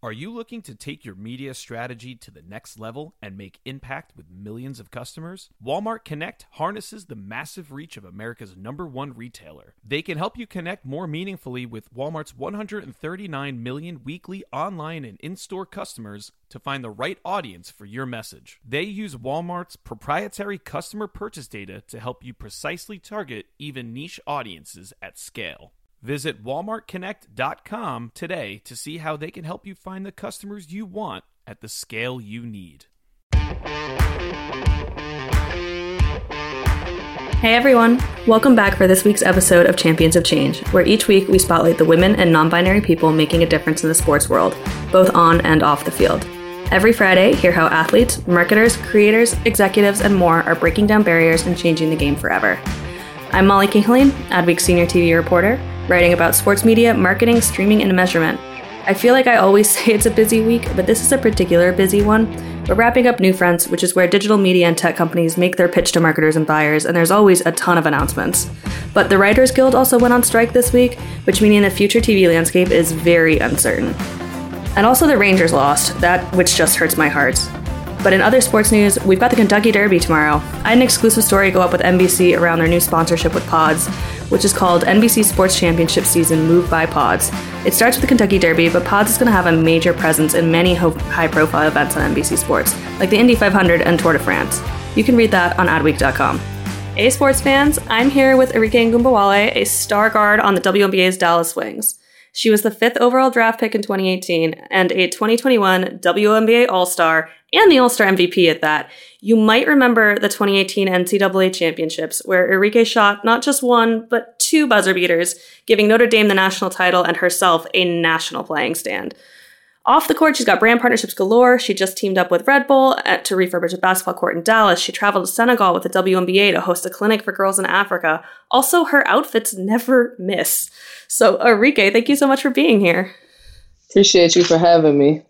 Are you looking to take your media strategy to the next level and make impact with millions of customers? Walmart Connect harnesses the massive reach of America's number one retailer. They can help you connect more meaningfully with Walmart's 139 million weekly online and in store customers to find the right audience for your message. They use Walmart's proprietary customer purchase data to help you precisely target even niche audiences at scale. Visit walmartconnect.com today to see how they can help you find the customers you want at the scale you need. Hey everyone, welcome back for this week's episode of Champions of Change, where each week we spotlight the women and non binary people making a difference in the sports world, both on and off the field. Every Friday, hear how athletes, marketers, creators, executives, and more are breaking down barriers and changing the game forever. I'm Mollie Cahillane, Adweek's senior TV reporter, writing about sports media, marketing, streaming, and measurement. I feel like I always say it's a busy week, but this is a particular busy one. We're wrapping up New Fronts, which is where digital media and tech companies make their pitch to marketers and buyers, and there's always a ton of announcements. But the Writers Guild also went on strike this week, which meaning the future TV landscape is very uncertain. And also the Rangers lost, that which just hurts my heart. But in other sports news, we've got the Kentucky Derby tomorrow. I had an exclusive story go up with NBC around their new sponsorship with Pods, which is called NBC Sports Championship Season Move by Pods. It starts with the Kentucky Derby, but Pods is going to have a major presence in many high profile events on NBC Sports, like the Indy 500 and Tour de France. You can read that on adweek.com. Hey, sports fans, I'm here with Arike Ogunbowale, a star guard on the WNBA's Dallas Wings. She was the fifth overall draft pick in 2018 and a 2021 WNBA All Star and the All Star MVP at that. You might remember the 2018 NCAA championships, where Arike shot not just one, but two buzzer beaters, giving Notre Dame the national title and herself a national playing stand. Off the court, she's got brand partnerships galore. She just teamed up with Red Bull to refurbish a basketball court in Dallas. She traveled to Senegal with the WNBA to host a clinic for girls in Africa. Also, her outfits never miss. So, Arike, thank you so much for being here. Appreciate you for having me.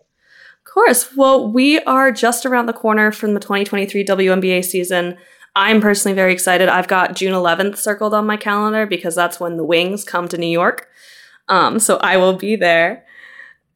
Course. Well, we are just around the corner from the 2023 WNBA season. I'm personally very excited. I've got June 11th circled on my calendar because that's when the Wings come to New York. Um, so I will be there.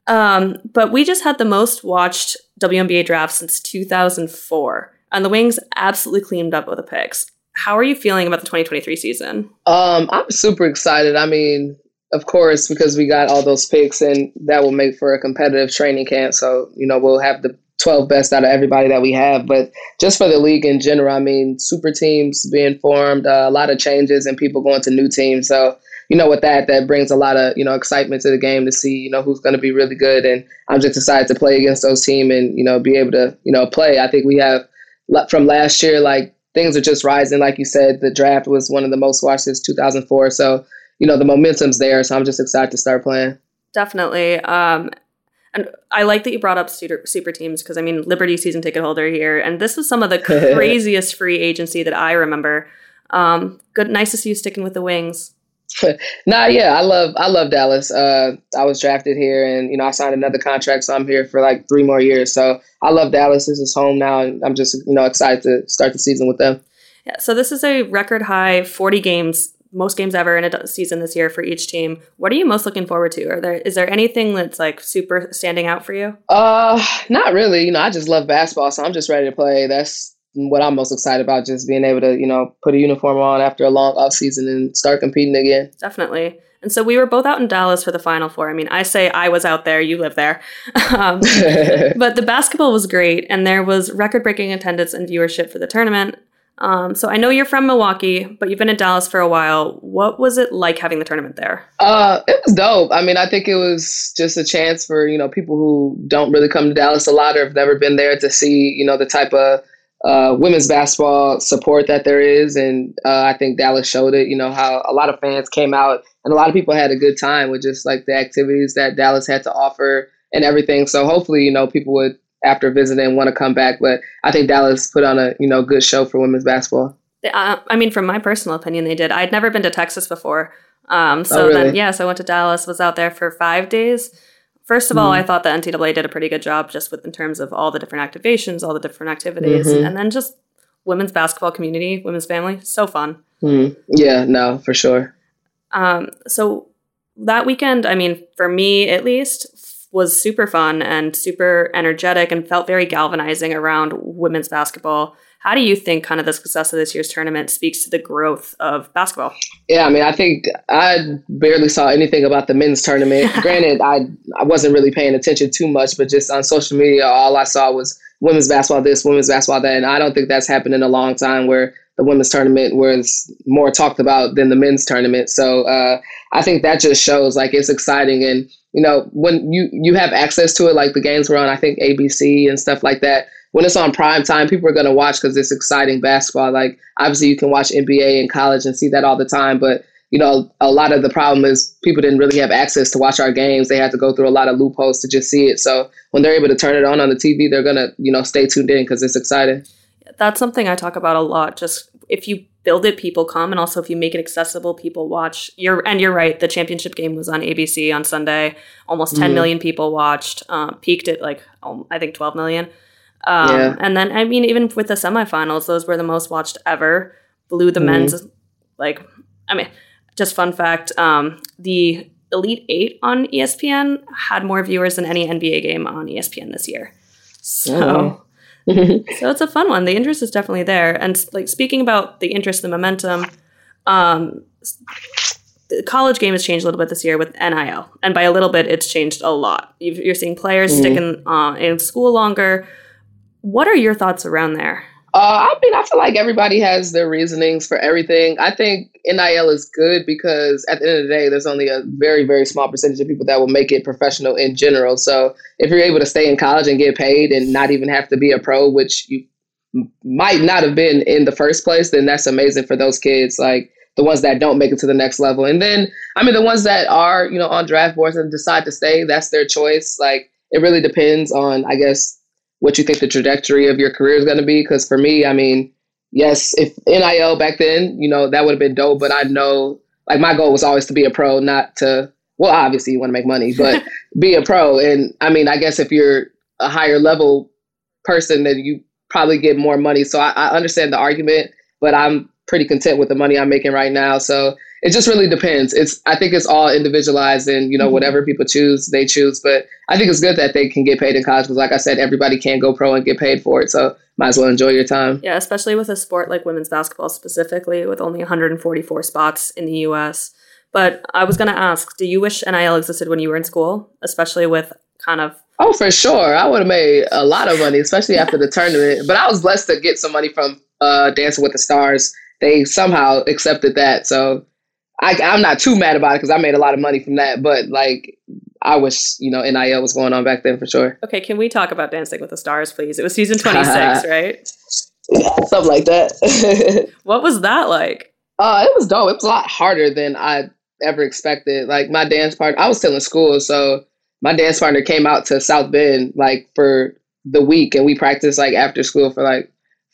Um, but we just had the most watched WNBA draft since 2004, and the Wings absolutely cleaned up with the picks. How are you feeling about the 2023 season? Um, I'm super excited. I mean, of course, because we got all those picks, and that will make for a competitive training camp. So, you know, we'll have the 12 best out of everybody that we have. But just for the league in general, I mean, super teams being formed, uh, a lot of changes, and people going to new teams. So, you know, with that, that brings a lot of, you know, excitement to the game to see, you know, who's going to be really good. And I'm just excited to play against those teams and, you know, be able to, you know, play. I think we have from last year, like things are just rising. Like you said, the draft was one of the most watched since 2004. So, you know, the momentum's there. So I'm just excited to start playing. Definitely. Um, and I like that you brought up super, super teams because I mean, Liberty season ticket holder here, and this was some of the craziest free agency that I remember. Um, good, nice to see you sticking with the Wings. nah, yeah, I love I love Dallas. Uh, I was drafted here, and you know I signed another contract, so I'm here for like three more years. So I love Dallas. This is home now, and I'm just you know excited to start the season with them. Yeah, so this is a record high 40 games, most games ever in a season this year for each team. What are you most looking forward to? Are there is there anything that's like super standing out for you? Uh, not really. You know, I just love basketball, so I'm just ready to play. That's what I'm most excited about, just being able to, you know, put a uniform on after a long off season and start competing again. Definitely. And so we were both out in Dallas for the Final Four. I mean, I say I was out there, you live there. Um, but the basketball was great, and there was record breaking attendance and viewership for the tournament. Um, so I know you're from Milwaukee, but you've been in Dallas for a while. What was it like having the tournament there? Uh, it was dope. I mean, I think it was just a chance for you know people who don't really come to Dallas a lot or have never been there to see you know the type of uh, women's basketball support that there is, and uh, I think Dallas showed it. You know how a lot of fans came out, and a lot of people had a good time with just like the activities that Dallas had to offer and everything. So hopefully, you know, people would after visiting want to come back. But I think Dallas put on a you know good show for women's basketball. Uh, I mean, from my personal opinion, they did. I'd never been to Texas before. Um, so oh, really? then, yeah, so I went to Dallas, was out there for five days. First of mm-hmm. all, I thought the NCAA did a pretty good job just with in terms of all the different activations, all the different activities, mm-hmm. and then just women's basketball community, women's family, so fun. Mm-hmm. Yeah, no, for sure. Um, so that weekend, I mean, for me at least, was super fun and super energetic and felt very galvanizing around women's basketball. How do you think kind of the success of this year's tournament speaks to the growth of basketball? Yeah, I mean, I think I barely saw anything about the men's tournament. Granted, I I wasn't really paying attention too much, but just on social media, all I saw was women's basketball this, women's basketball that, and I don't think that's happened in a long time where the women's tournament was more talked about than the men's tournament. So uh, I think that just shows like it's exciting and you know when you you have access to it, like the games were on I think ABC and stuff like that when it's on prime time, people are going to watch because it's exciting basketball. Like obviously, you can watch NBA in college and see that all the time, but you know, a lot of the problem is people didn't really have access to watch our games. They had to go through a lot of loopholes to just see it. So when they're able to turn it on on the TV, they're gonna you know stay tuned in because it's exciting. That's something I talk about a lot. Just if you build it, people come, and also if you make it accessible, people watch. You're and you're right. The championship game was on ABC on Sunday. Almost 10 mm-hmm. million people watched. Uh, peaked at like um, I think twelve million. Um, yeah. And then, I mean, even with the semifinals, those were the most watched ever. Blew the mm-hmm. men's, like, I mean, just fun fact um, the Elite Eight on ESPN had more viewers than any NBA game on ESPN this year. So. Oh. so it's a fun one. The interest is definitely there. And like speaking about the interest, the momentum, um, the college game has changed a little bit this year with NIL, and by a little bit, it's changed a lot. you are seeing players mm-hmm. sticking uh, in school longer. What are your thoughts around there? Uh, I mean, I feel like everybody has their reasonings for everything. I think NIL is good because at the end of the day, there's only a very, very small percentage of people that will make it professional in general. So if you're able to stay in college and get paid and not even have to be a pro, which you might not have been in the first place, then that's amazing for those kids. Like the ones that don't make it to the next level. And then, I mean, the ones that are, you know, on draft boards and decide to stay, that's their choice. Like it really depends on, I guess, what you think the trajectory of your career is going to be. Because for me, I mean, yes, if NIL back then, you know, that would have been dope. But I know, like, my goal was always to be a pro, not to, well, obviously you want to make money, but be a pro. And I mean, I guess if you're a higher level person, then you probably get more money. So I, I understand the argument, but I'm pretty content with the money I'm making right now. So it just really depends. It's I think it's all individualized and you know mm-hmm. whatever people choose, they choose. But I think it's good that they can get paid in college because, like I said, everybody can go pro and get paid for it. So might as well enjoy your time. Yeah, especially with a sport like women's basketball specifically, with only 144 spots in the U.S. But I was going to ask, do you wish NIL existed when you were in school, especially with kind of Oh, for sure. I would have made a lot of money, especially after the tournament. But I was blessed to get some money from uh, Dancing with the Stars. They somehow accepted that. So I, am not too mad about it because I made a lot of money from that. But like, I wish you know NIL was going on back then for sure. Okay, can we talk about Dancing with the Stars, please? It was season 26, right? Yeah, something like that. what was that like? Uh, it was dope. It was a lot harder than I ever expected. Like my dance partner, I was still in school, so my dance partner came out to South Bend like for the week, and we practiced like after school for like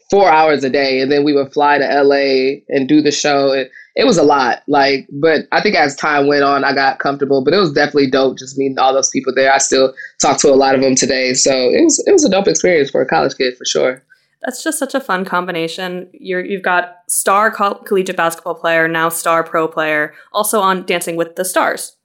four hours a day, and then we would fly to LA and do the show. And it was a lot, like, but I think as time went on, I got comfortable. But it was definitely dope just meeting all those people there. I still talk to a lot of them today, so it was it was a dope experience for a college kid for sure. That's just such a fun combination. You're you've got star coll- collegiate basketball player, now star pro player, also on Dancing with the Stars.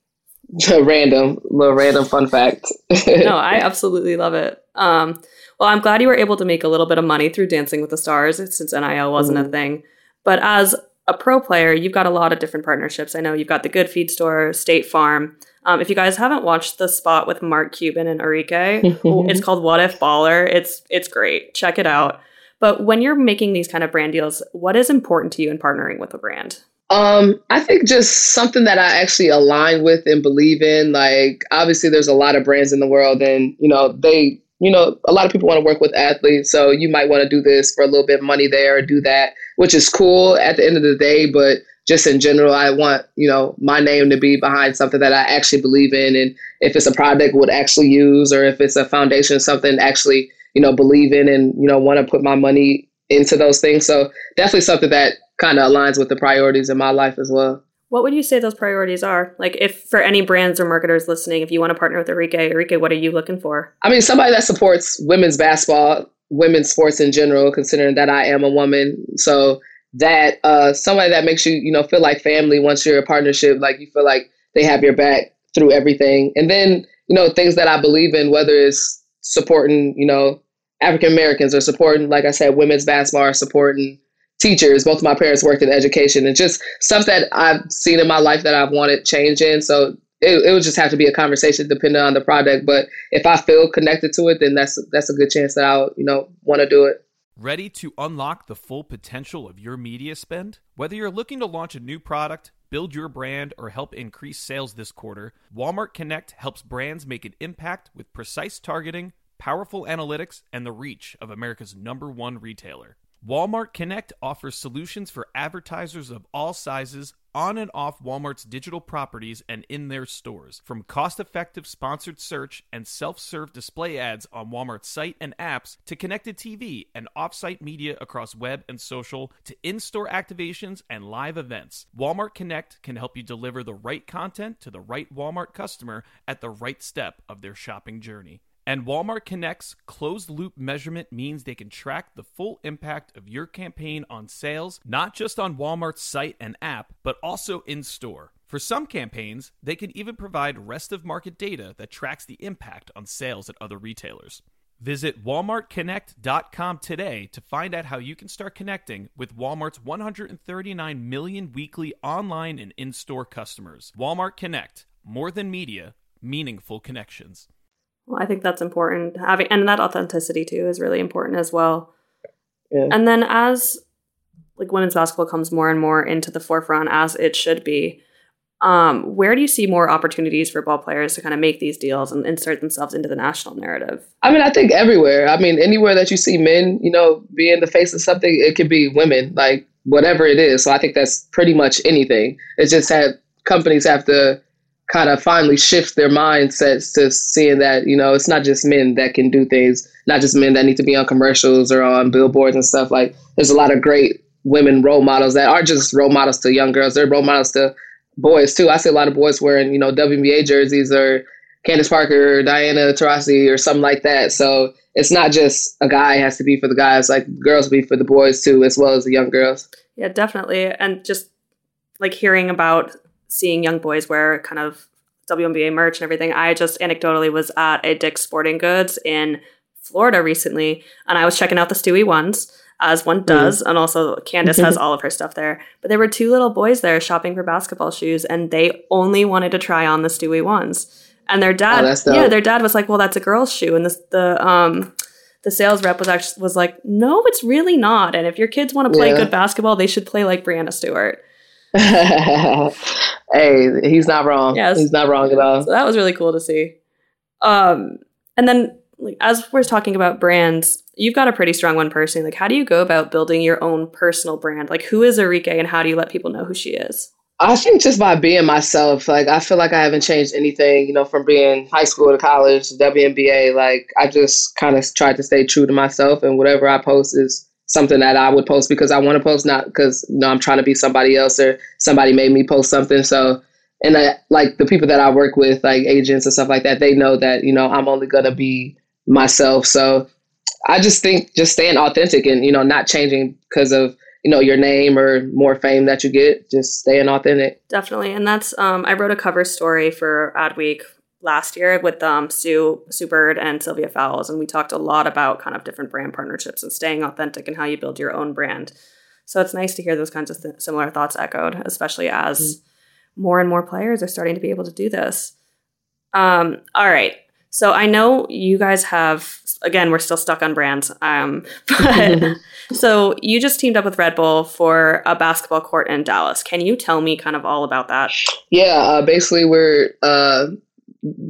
random, little random fun fact. no, I absolutely love it. Um, well, I'm glad you were able to make a little bit of money through Dancing with the Stars since NIL wasn't mm. a thing. But as a pro player, you've got a lot of different partnerships. I know you've got the Good Feed Store, State Farm. Um, if you guys haven't watched the spot with Mark Cuban and Arike, it's called What If Baller. It's it's great. Check it out. But when you're making these kind of brand deals, what is important to you in partnering with a brand? Um, I think just something that I actually align with and believe in. Like, obviously, there's a lot of brands in the world, and you know, they you know, a lot of people want to work with athletes, so you might want to do this for a little bit of money there or do that, which is cool at the end of the day. But just in general, I want, you know, my name to be behind something that I actually believe in. And if it's a product would actually use, or if it's a foundation, something actually, you know, believe in and, you know, want to put my money into those things. So definitely something that kind of aligns with the priorities in my life as well. What would you say those priorities are? Like, if for any brands or marketers listening, if you want to partner with Arike, Arike, what are you looking for? I mean, somebody that supports women's basketball, women's sports in general, considering that I am a woman. So that uh, somebody that makes you, you know, feel like family once you're a partnership, like you feel like they have your back through everything. And then, you know, things that I believe in, whether it's supporting, you know, African Americans or supporting, like I said, women's basketball or supporting teachers. Both of my parents worked in education and just stuff that I've seen in my life that I've wanted change in. So it, it would just have to be a conversation depending on the product. But if I feel connected to it, then that's that's a good chance that I'll, you know, want to do it. Ready to unlock the full potential of your media spend? Whether you're looking to launch a new product, build your brand, or help increase sales this quarter, Walmart Connect helps brands make an impact with precise targeting, powerful analytics, and the reach of America's number one retailer. Walmart Connect offers solutions for advertisers of all sizes on and off Walmart's digital properties and in their stores. From cost effective sponsored search and self serve display ads on Walmart's site and apps to connected TV and off site media across web and social to in store activations and live events. Walmart Connect can help you deliver the right content to the right Walmart customer at the right step of their shopping journey. And Walmart Connect's closed loop measurement means they can track the full impact of your campaign on sales, not just on Walmart's site and app, but also in store. For some campaigns, they can even provide rest of market data that tracks the impact on sales at other retailers. Visit walmartconnect.com today to find out how you can start connecting with Walmart's 139 million weekly online and in store customers. Walmart Connect, more than media, meaningful connections. Well, I think that's important. Having and that authenticity too is really important as well. Yeah. And then as like women's basketball comes more and more into the forefront as it should be, um, where do you see more opportunities for ball players to kind of make these deals and insert themselves into the national narrative? I mean, I think everywhere. I mean, anywhere that you see men, you know, being the face of something, it could be women, like whatever it is. So I think that's pretty much anything. It's just that companies have to kind of finally shift their mindsets to seeing that you know it's not just men that can do things not just men that need to be on commercials or on billboards and stuff. Like there's a lot of great women role models that are just role models to young girls. They're role models to boys too. I see a lot of boys wearing you know WNBA jerseys or Candace Parker or Diana Taurasi or something like that. So it's not just a guy has to be for the guys like girls be for the boys too as well as the young girls. Yeah definitely. And just like hearing about seeing young boys wear kind of WNBA merch and everything. I just anecdotally was at a Dick's Sporting Goods in Florida recently, and I was checking out the Stewie ones as one mm. does, mm. and also Candace has all of her stuff there. But there were two little boys there shopping for basketball shoes, and they only wanted to try on the Stewie ones. And their dad, oh, yeah, their dad was like, "Well, that's a girl's shoe," and this the um the sales rep was actually was like, "No, it's really not. And if your kids want to play yeah. good basketball, they should play like Breanna Stewart." hey, he's not wrong. Yes. He's not wrong at all. So that was really cool to see. Um, and then like, as we're talking about brands, you've got a pretty strong one personally. Like, how do you go about building your own personal brand? Like, who is Arike and how do you let people know who she is? I think just by being myself, like I feel like I haven't changed anything, you know, from being high school to college, WNBA. Like I just kind of tried to stay true to myself, and whatever I post is something that I would post because I want to post, not because you know I'm trying to be somebody else or somebody made me post something. So, and I, like the people that I work with, like agents and stuff like that, they know that you know I'm only gonna be myself. So, I just think just staying authentic and you know not changing because of you know your name or more fame that you get, just staying authentic. Definitely, and that's um, I wrote a cover story for Adweek last year with um, Sue Sue Bird and Sylvia Fowles, and we talked a lot about kind of different brand partnerships and staying authentic and how you build your own brand. So it's nice to hear those kinds of th- similar thoughts echoed, especially as mm-hmm. more and more players are starting to be able to do this. Um, all right. So I know you guys have again, we're still stuck on brands. Um, but so you just teamed up with Red Bull for a basketball court in Dallas. Can you tell me kind of all about that? Yeah, uh, basically we're uh,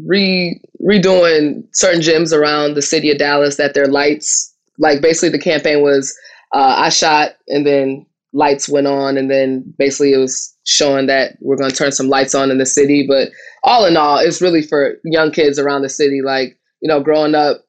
re redoing certain gyms around the city of Dallas that their lights like basically the campaign was uh, I shot and then lights went on and then basically it was showing that we're going to turn some lights on in the city but all in all it's really for young kids around the city like you know growing up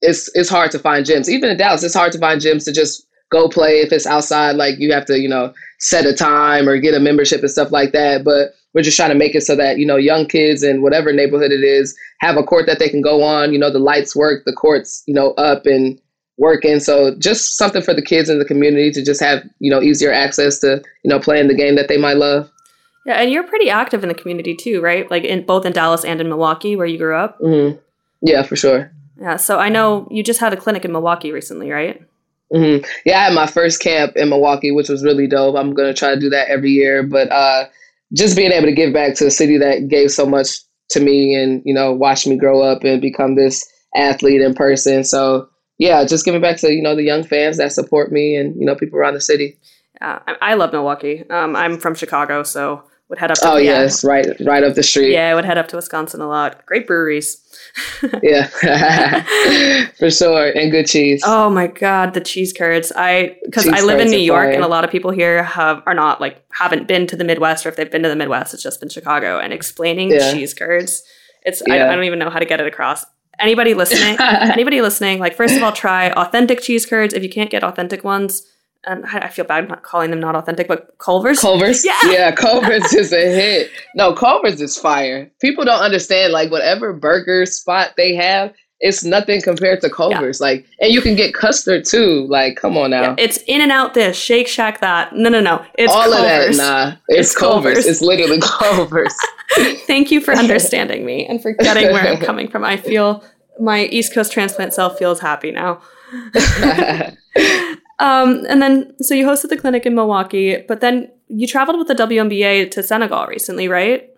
it's it's hard to find gyms even in Dallas it's hard to find gyms to just go play. If it's outside, like you have to, you know, set a time or get a membership and stuff like that. But we're just trying to make it so that, you know, young kids in whatever neighborhood it is have a court that they can go on. You know, the lights work, the court's, you know, up and working. So just something for the kids in the community to just have, you know, easier access to, you know, playing the game that they might love. Yeah, and you're pretty active in the community too, right? Like in both in Dallas and in Milwaukee, where you grew up. Mm-hmm. Yeah, for sure. Yeah, so I know you just had a clinic in Milwaukee recently, right? Mm-hmm. Yeah, I had my first camp in Milwaukee, which was really dope. I'm gonna try to do that every year, but uh, just being able to give back to a city that gave so much to me, and you know, watch me grow up and become this athlete in person. So yeah, just giving back to you know the young fans that support me and you know people around the city. Yeah, I love Milwaukee. Um, I'm from Chicago, so would head up. To, oh yeah, yes, right, right up the street. Yeah, I would head up to Wisconsin a lot. Great breweries. yeah, for sure, and good cheese. Oh my god, the cheese curds! I because I live in New York, and a lot of people here have are not like haven't been to the Midwest, or if they've been to the Midwest, it's just been Chicago. And explaining yeah. cheese curds, it's yeah. I, I don't even know how to get it across anybody listening anybody listening like first of all try authentic cheese curds if you can't get authentic ones and I feel bad not calling them not authentic, but Culver's. Culver's, yeah, yeah, Culver's is a hit. No, Culver's is fire. People don't understand like whatever burger spot they have, it's nothing compared to Culver's. Yeah. Like, and you can get custard too. Like, come on now. Yeah, it's In and Out this, Shake Shack that. No, no, no. It's all Culver's. of that. Nah, it's, it's Culver's. Culver's. It's literally Culver's. Thank you for understanding me and for getting where I'm coming from. I feel my East Coast transplant self feels happy now. Um, and then, so you hosted the clinic in Milwaukee, but then you traveled with the WNBA to Senegal recently, right?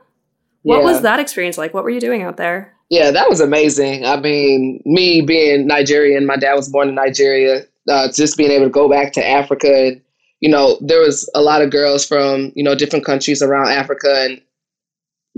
What yeah. was that experience like? What were you doing out there? Yeah, that was amazing. I mean, me being Nigerian, my dad was born in Nigeria, uh, just being able to go back to Africa and, you know, there was a lot of girls from, you know, different countries around Africa and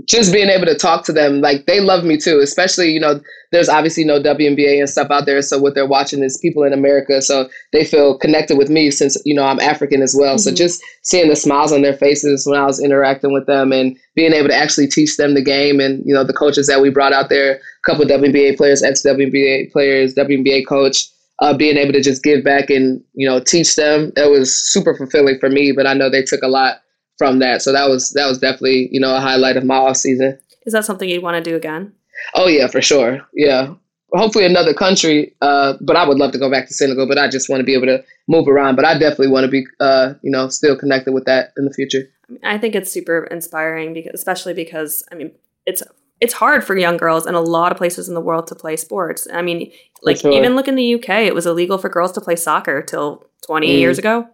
just being able to talk to them, like they love me too, especially, you know, there's obviously no WNBA and stuff out there. So what they're watching is people in America. So they feel connected with me since, you know, I'm African as well. Mm-hmm. So just seeing the smiles on their faces when I was interacting with them and being able to actually teach them the game and, you know, the coaches that we brought out there, a couple WNBA players, ex WNBA players, WNBA coach, uh, being able to just give back and, you know, teach them. It was super fulfilling for me, but I know they took a lot from that. So that was that was definitely you know a highlight of my off season. Is that something you'd want to do again? Oh yeah, for sure. Yeah, hopefully another country. Uh, but I would love to go back to Senegal. But I just want to be able to move around. But I definitely want to be uh, you know still connected with that in the future. I think it's super inspiring, because, especially because I mean it's it's hard for young girls in a lot of places in the world to play sports. I mean, like sure. even look in the UK, it was illegal for girls to play soccer till 20 mm. years ago.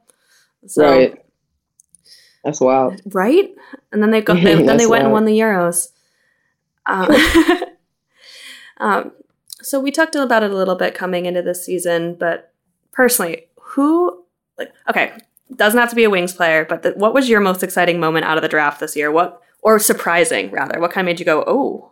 So right. That's wild, right? And then they got they, then they went wild. and won the Euros. Um, um, so we talked about it a little bit coming into this season, but personally, who like okay doesn't have to be a wings player, but the, what was your most exciting moment out of the draft this year? What or surprising rather? What kind of made you go oh?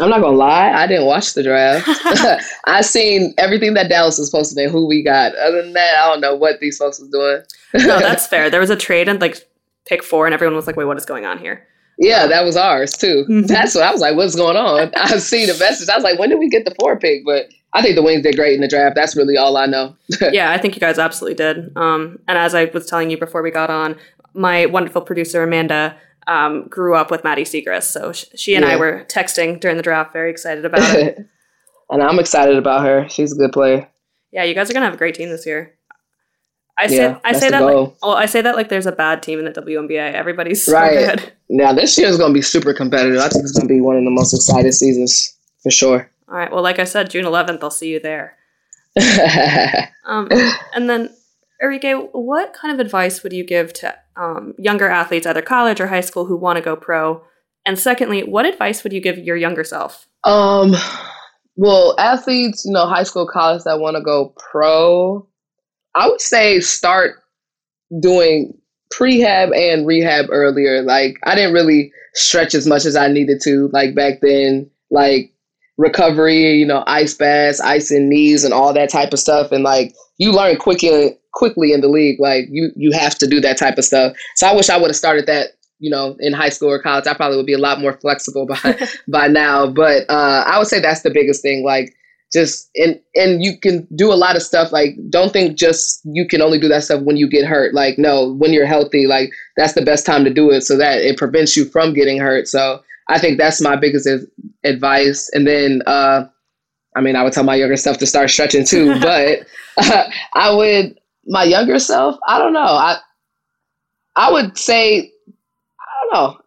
I'm not gonna lie, I didn't watch the draft. I seen everything that Dallas was posting and who we got. Other than that, I don't know what these folks was doing. no, that's fair. There was a trade and like pick four, and everyone was like, "Wait, what is going on here?" Yeah, that was ours too. Mm-hmm. That's what I was like, "What's going on?" I see the message. I was like, "When did we get the four pick?" But I think the Wings did great in the draft. That's really all I know. yeah, I think you guys absolutely did. Um, and as I was telling you before we got on, my wonderful producer Amanda um, grew up with Maddy Siegrist, so sh- she and yeah. I were texting during the draft, very excited about it. and I'm excited about her. She's a good player. Yeah, you guys are gonna have a great team this year. I say yeah, I say that like, well, I say that like there's a bad team in the WNBA. Everybody's so right. good. Now this year is going to be super competitive. I think it's going to be one of the most exciting seasons for sure. All right. Well, like I said, June 11th, I'll see you there. um, and then, Arike, what kind of advice would you give to um, younger athletes, either college or high school, who want to go pro? And secondly, what advice would you give your younger self? Um, well, athletes, you know, high school, college that want to go pro I would say start doing prehab and rehab earlier. Like I didn't really stretch as much as I needed to like back then. Like recovery, you know, ice baths, ice in knees and all that type of stuff. And like you learn quickly quickly in the league. Like you you have to do that type of stuff. So I wish I would have started that, you know, in high school or college. I probably would be a lot more flexible by by now. But uh I would say that's the biggest thing. Like just and and you can do a lot of stuff like don't think just you can only do that stuff when you get hurt. Like no when you're healthy like that's the best time to do it so that it prevents you from getting hurt. So i think that's my biggest advice. And then uh i mean i would tell my younger self to start stretching too but uh, i would my younger self i don't know. I i would say i don't know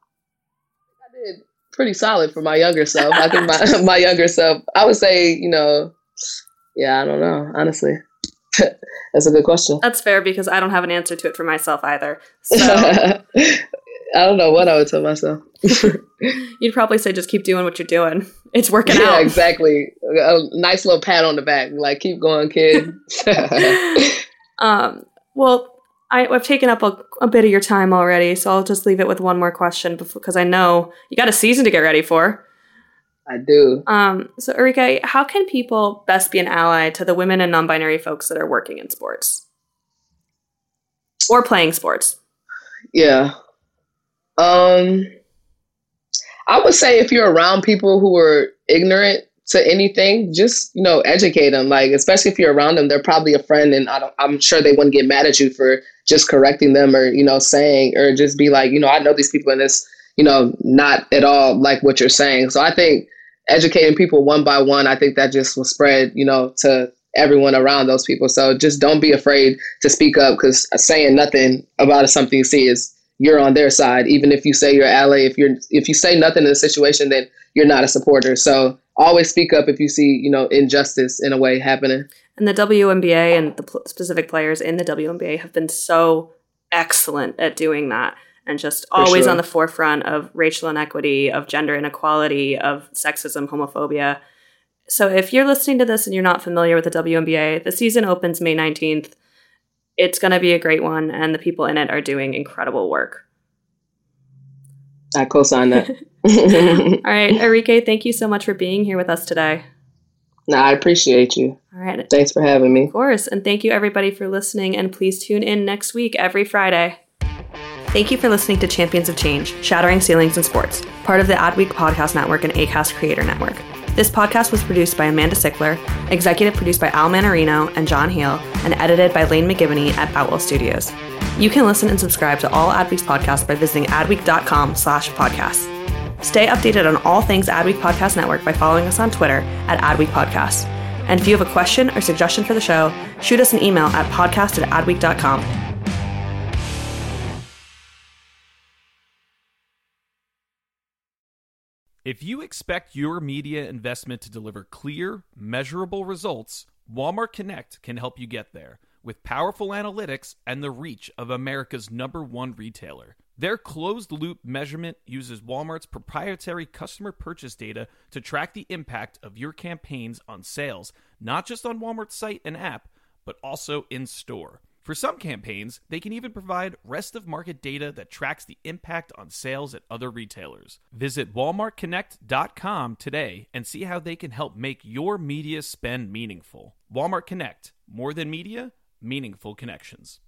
pretty solid for my younger self. I think my my younger self, I would say, you know, yeah, I don't know, honestly. That's a good question. That's fair because I don't have an answer to it for myself either. So I don't know what I would tell myself. You'd probably say just keep doing what you're doing. It's working yeah, out. Yeah, exactly. A nice little pat on the back, like keep going, kid. um, well, I, have taken up a, a, bit of your time already, so I'll just leave it with one more question because I know you got a season to get ready for. I do. Um, so, Arike, how can people best be an ally to the women and non binary folks that are working in sports or playing sports? Yeah. Um, I would say if you're around people who are ignorant to anything, just you know, educate them. Like, especially if you're around them, they're probably a friend, and I am sure they wouldn't get mad at you for just correcting them or you know saying or just be like, you know, I know these people in this, you know, not at all like what you're saying. So I think educating people one by one, I think that just will spread, you know, to everyone around those people. So just don't be afraid to speak up because saying nothing about something you see is you're on their side. Even if you say you're ally, if you're if you say nothing in the situation, then you're not a supporter. So always speak up if you see you know injustice in a way happening. And the WNBA and the pl- specific players in the WNBA have been so excellent at doing that and just always sure. on the forefront of racial inequity, of gender inequality, of sexism, homophobia. So if you're listening to this and you're not familiar with the WNBA, the season opens May 19th. It's going to be a great one, and the people in it are doing incredible work. I co sign that. All right, Arike, thank you so much for being here with us today. No, I appreciate you. All right. Thanks for having me. Of course. And thank you, everybody, for listening. And please tune in next week, every Friday. Thank you for listening to Champions of Change, Shattering Ceilings in Sports, part of the Adweek Podcast Network and ACAST Creator Network. This podcast was produced by Amanda Sickler, executive produced by Al Manarino and John Heal, and edited by Lane McGivney at Boutwell Studios. You can listen and subscribe to all Adweek's podcasts by visiting adweek.com slash podcasts. Stay updated on all things Adweek Podcast Network by following us on Twitter at Adweek Podcast. And if you have a question or suggestion for the show, shoot us an email at podcast at adweek.com. If you expect your media investment to deliver clear, measurable results, Walmart Connect can help you get there with powerful analytics and the reach of America's number one retailer. Their closed loop measurement uses Walmart's proprietary customer purchase data to track the impact of your campaigns on sales, not just on Walmart's site and app, but also in store. For some campaigns, they can even provide rest of market data that tracks the impact on sales at other retailers. Visit walmartconnect.com today and see how they can help make your media spend meaningful. Walmart Connect, more than media, meaningful connections.